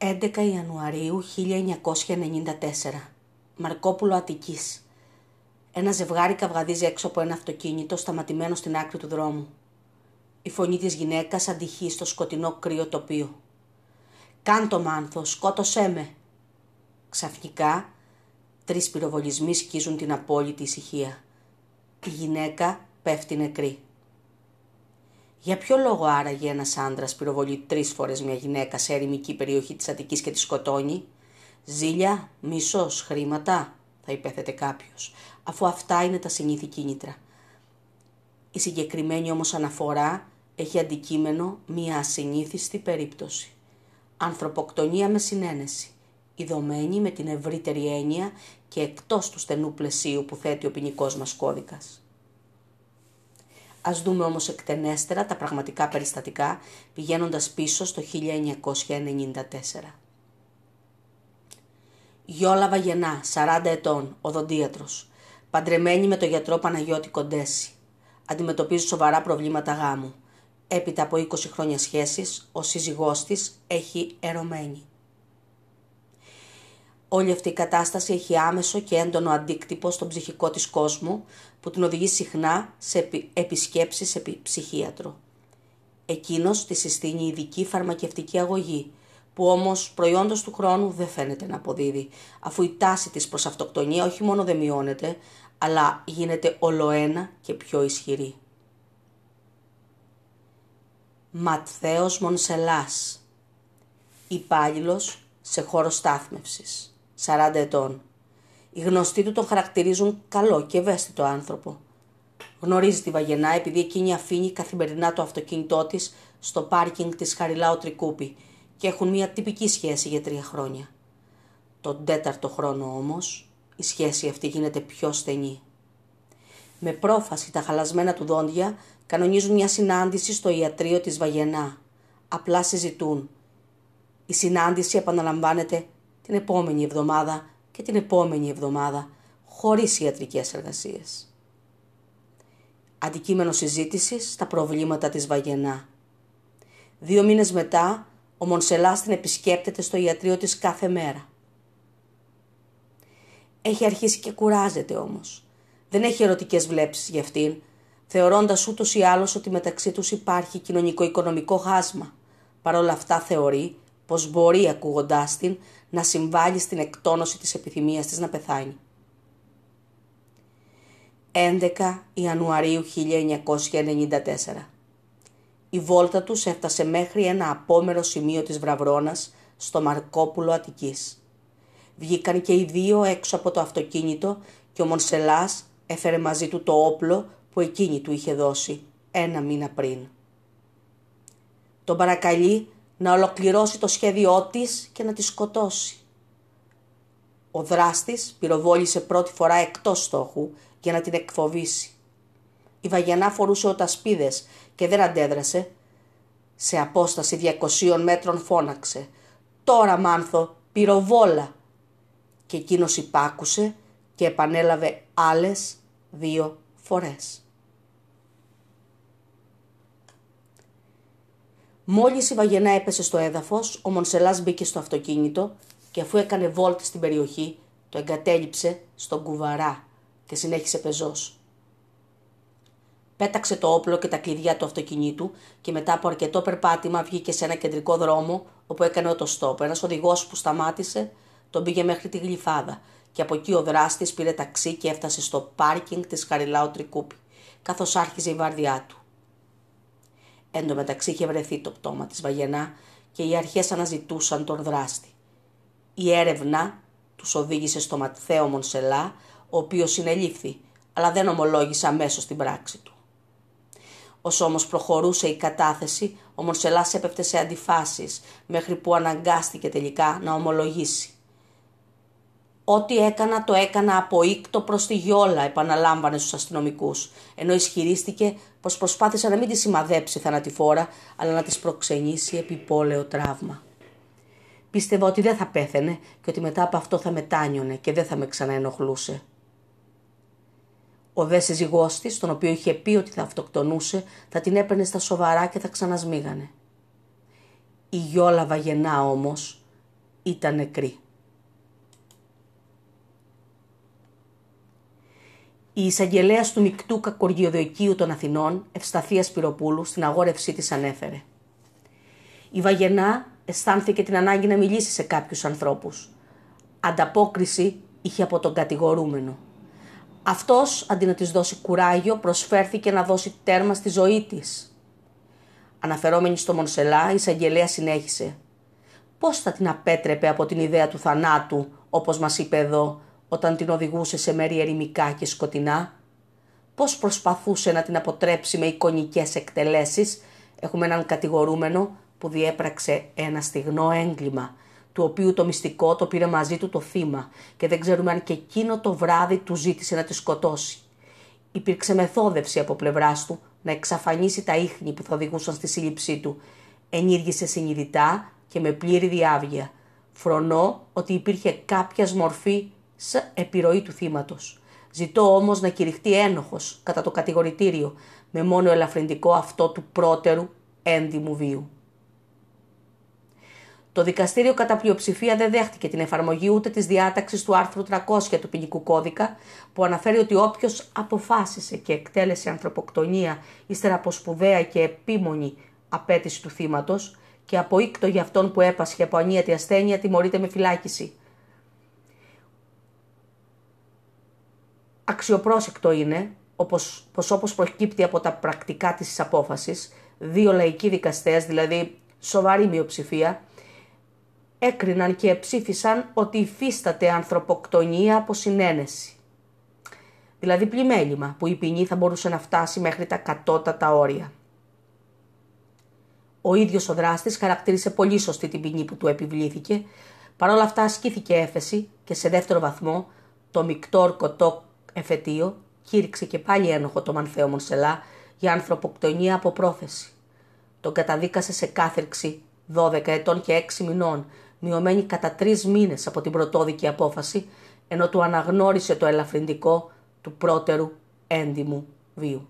11 Ιανουαρίου 1994 Μαρκόπουλο Αττικής Ένα ζευγάρι καυγαδίζει έξω από ένα αυτοκίνητο σταματημένο στην άκρη του δρόμου. Η φωνή της γυναίκας αντυχεί στο σκοτεινό κρύο τοπίο. «Κάν μάνθος, σκότωσέ με!» Ξαφνικά, τρεις πυροβολισμοί σκίζουν την απόλυτη ησυχία. Η γυναίκα πέφτει νεκρή. Για ποιο λόγο άραγε ένας άντρας πυροβολεί τρεις φορές μια γυναίκα σε ερημική περιοχή της Αττικής και τη σκοτώνει; Ζήλια, μίσος, χρήματα, θα υπέθετε κάποιος, αφού αυτά είναι τα συνήθη κίνητρα. Η συγκεκριμένη όμως αναφορά έχει αντικείμενο μια ασυνήθιστη περίπτωση. Ανθρωποκτονία με συνένεση, ειδωμένη με την ευρύτερη έννοια και εκτός του στενού πλαισίου που θέτει ο ποινικός μας κώδικας. Ας δούμε όμως εκτενέστερα τα πραγματικά περιστατικά πηγαίνοντας πίσω στο 1994. Γιόλα Βαγενά, 40 ετών, οδοντίατρος, παντρεμένη με τον γιατρό Παναγιώτη Κοντέση. Αντιμετωπίζει σοβαρά προβλήματα γάμου. Έπειτα από 20 χρόνια σχέσης, ο σύζυγός της έχει ερωμένη. Όλη αυτή η κατάσταση έχει άμεσο και έντονο αντίκτυπο στον ψυχικό της κόσμο που την οδηγεί συχνά σε επισκέψεις σε ψυχίατρο. Εκείνος τη συστήνει ειδική φαρμακευτική αγωγή που όμως προϊόντος του χρόνου δεν φαίνεται να αποδίδει αφού η τάση της προς αυτοκτονία όχι μόνο δεν μειώνεται αλλά γίνεται ολοένα και πιο ισχυρή. Ματθαίος Μονσελάς υπάλληλος σε χώρο στάθμευσης. 40 ετών. Οι γνωστοί του τον χαρακτηρίζουν καλό και ευαίσθητο άνθρωπο. Γνωρίζει τη Βαγενά επειδή εκείνη αφήνει καθημερινά το αυτοκίνητό της στο πάρκινγκ της Χαριλάου Τρικούπη και έχουν μια τυπική σχέση για τρία χρόνια. Τον τέταρτο χρόνο όμως η σχέση αυτή γίνεται πιο στενή. Με πρόφαση τα χαλασμένα του δόντια κανονίζουν μια συνάντηση στο ιατρείο της Βαγενά. Απλά συζητούν. Η συνάντηση επαναλαμβάνεται την επόμενη εβδομάδα και την επόμενη εβδομάδα χωρίς ιατρικές εργασίες. Αντικείμενο συζήτησης στα προβλήματα της Βαγενά. Δύο μήνες μετά, ο Μονσελάς την επισκέπτεται στο ιατρείο της κάθε μέρα. Έχει αρχίσει και κουράζεται όμως. Δεν έχει ερωτικές βλέψεις για αυτήν, θεωρώντας ούτως ή άλλως ότι μεταξύ τους υπάρχει κοινωνικό-οικονομικό χάσμα. Παρ' όλα αυτά θεωρεί πως μπορεί ακούγοντάς την να συμβάλλει στην εκτόνωση της επιθυμίας της να πεθάνει. 11 Ιανουαρίου 1994 Η βόλτα τους έφτασε μέχρι ένα απόμερο σημείο της Βραβρώνας στο Μαρκόπουλο Αττικής. Βγήκαν και οι δύο έξω από το αυτοκίνητο και ο Μονσελάς έφερε μαζί του το όπλο που εκείνη του είχε δώσει ένα μήνα πριν. Τον παρακαλεί να ολοκληρώσει το σχέδιό της και να τη σκοτώσει. Ο δράστης πυροβόλησε πρώτη φορά εκτός στόχου για να την εκφοβήσει. Η Βαγιανά φορούσε οτασπίδες και δεν αντέδρασε. Σε απόσταση 200 μέτρων φώναξε «Τώρα Μάνθο, πυροβόλα» και εκείνος υπάκουσε και επανέλαβε άλλες δύο φορές. Μόλις η Βαγενά έπεσε στο έδαφος, ο Μονσελάς μπήκε στο αυτοκίνητο και αφού έκανε βόλτη στην περιοχή, το εγκατέλειψε στον κουβαρά και συνέχισε πεζός. Πέταξε το όπλο και τα κλειδιά του αυτοκινήτου και μετά από αρκετό περπάτημα βγήκε σε ένα κεντρικό δρόμο όπου έκανε οτοστόπ. Ένας οδηγός που σταμάτησε τον πήγε μέχρι τη γλυφάδα και από εκεί ο δράστης πήρε ταξί και έφτασε στο πάρκινγκ της Χαριλάου Τρικούπη, καθώς άρχιζε η βάρδιά του. Εν τω μεταξύ είχε βρεθεί το πτώμα της Βαγενά και οι αρχές αναζητούσαν τον δράστη. Η έρευνα τους οδήγησε στο Ματθαίο Μονσελά, ο οποίος συνελήφθη, αλλά δεν ομολόγησε αμέσως την πράξη του. Όσο όμως προχωρούσε η κατάθεση, ο Μονσελάς έπεφτε σε αντιφάσεις, μέχρι που αναγκάστηκε τελικά να ομολογήσει. Ό,τι έκανα το έκανα από ήκτο προς τη γιόλα, επαναλάμβανε στους αστυνομικούς, ενώ ισχυρίστηκε πως προσπάθησε να μην τη σημαδέψει θανατηφόρα, αλλά να της προξενήσει επιπόλαιο τραύμα. Πίστευα ότι δεν θα πέθαινε και ότι μετά από αυτό θα μετάνιωνε και δεν θα με ξαναενοχλούσε. Ο δε σύζυγός της, τον οποίο είχε πει ότι θα αυτοκτονούσε, θα την έπαιρνε στα σοβαρά και θα ξανασμίγανε. Η γιόλα βαγενά όμως ήταν νεκροί. Η εισαγγελέας του μεικτού κακοργιοδοκίου των Αθηνών, Ευσταθίας Σπυροπούλου, στην αγόρευσή της ανέφερε. Η Βαγενά αισθάνθηκε την ανάγκη να μιλήσει σε κάποιους ανθρώπους. Ανταπόκριση είχε από τον κατηγορούμενο. Αυτός, αντί να της δώσει κουράγιο, προσφέρθηκε να δώσει τέρμα στη ζωή της. Αναφερόμενη στο Μονσελά, η εισαγγελέα συνέχισε. Πώς θα την απέτρεπε από την ιδέα του θανάτου, όπως μας είπε εδώ, όταν την οδηγούσε σε μέρη ερημικά και σκοτεινά; Πώς προσπαθούσε να την αποτρέψει με εικονικές εκτελέσεις; Έχουμε έναν κατηγορούμενο που διέπραξε ένα στιγνό έγκλημα, του οποίου το μυστικό το πήρε μαζί του το θύμα και δεν ξέρουμε αν και εκείνο το βράδυ του ζήτησε να τη σκοτώσει. Υπήρξε μεθόδευση από πλευράς του να εξαφανίσει τα ίχνη που θα οδηγούσαν στη σύλληψή του. Ενήργησε συνειδητά και με πλήρη διάβγεια. Φρονώ ότι υπήρχε κάποια μορφή σε επιρροή του θύματος. Ζητώ όμως να κηρυχτεί ένοχος κατά το κατηγορητήριο με μόνο ελαφρυντικό αυτό του πρώτερου έντιμου βίου. Το δικαστήριο κατά πλειοψηφία δεν δέχτηκε την εφαρμογή ούτε της διάταξης του άρθρου 300 του ποινικού κώδικα, που αναφέρει ότι όποιος αποφάσισε και εκτέλεσε ανθρωποκτονία ύστερα από σπουδαία και επίμονη απέτηση του θύματος και αποίκτο για αυτόν που έπασχε από ανίατη ασθένεια, τιμωρείται με φυλάκιση. Αξιοπρόσεκτο είναι, όπως, πως όπως προκύπτει από τα πρακτικά της απόφασης, δύο λαϊκοί δικαστές, δηλαδή σοβαρή μειοψηφία, έκριναν και ψήφισαν ότι υφίσταται ανθρωποκτονία από συνένεση. Δηλαδή πλημέλημα που η ποινή θα μπορούσε να φτάσει μέχρι τα κατώτατα όρια. Ο ίδιος ο δράστης χαρακτήρισε πολύ σωστή την ποινή που του επιβλήθηκε, παρόλα αυτά ασκήθηκε έφεση και σε δεύτερο βαθμό το μεικτό ορκωτό εφετείο κήρυξε και πάλι ένοχο το Μανθέο Μονσελά για ανθρωποκτονία από πρόθεση. Τον καταδίκασε σε κάθερξη 12 ετών και 6 μηνών μειωμένη κατά τρεις μήνες από την πρωτόδικη απόφαση, ενώ του αναγνώρισε το ελαφρυντικό του πρώτερου έντιμου βίου.